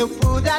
Eu pude a